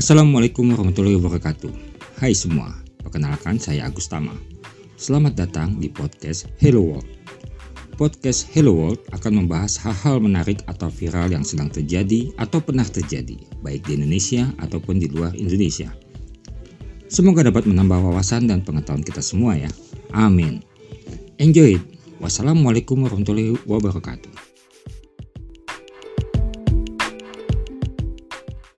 Assalamualaikum warahmatullahi wabarakatuh. Hai semua, perkenalkan saya Agus Tama. Selamat datang di podcast Hello World. Podcast Hello World akan membahas hal-hal menarik atau viral yang sedang terjadi atau pernah terjadi, baik di Indonesia ataupun di luar Indonesia. Semoga dapat menambah wawasan dan pengetahuan kita semua ya. Amin. Enjoy it. Wassalamualaikum warahmatullahi wabarakatuh.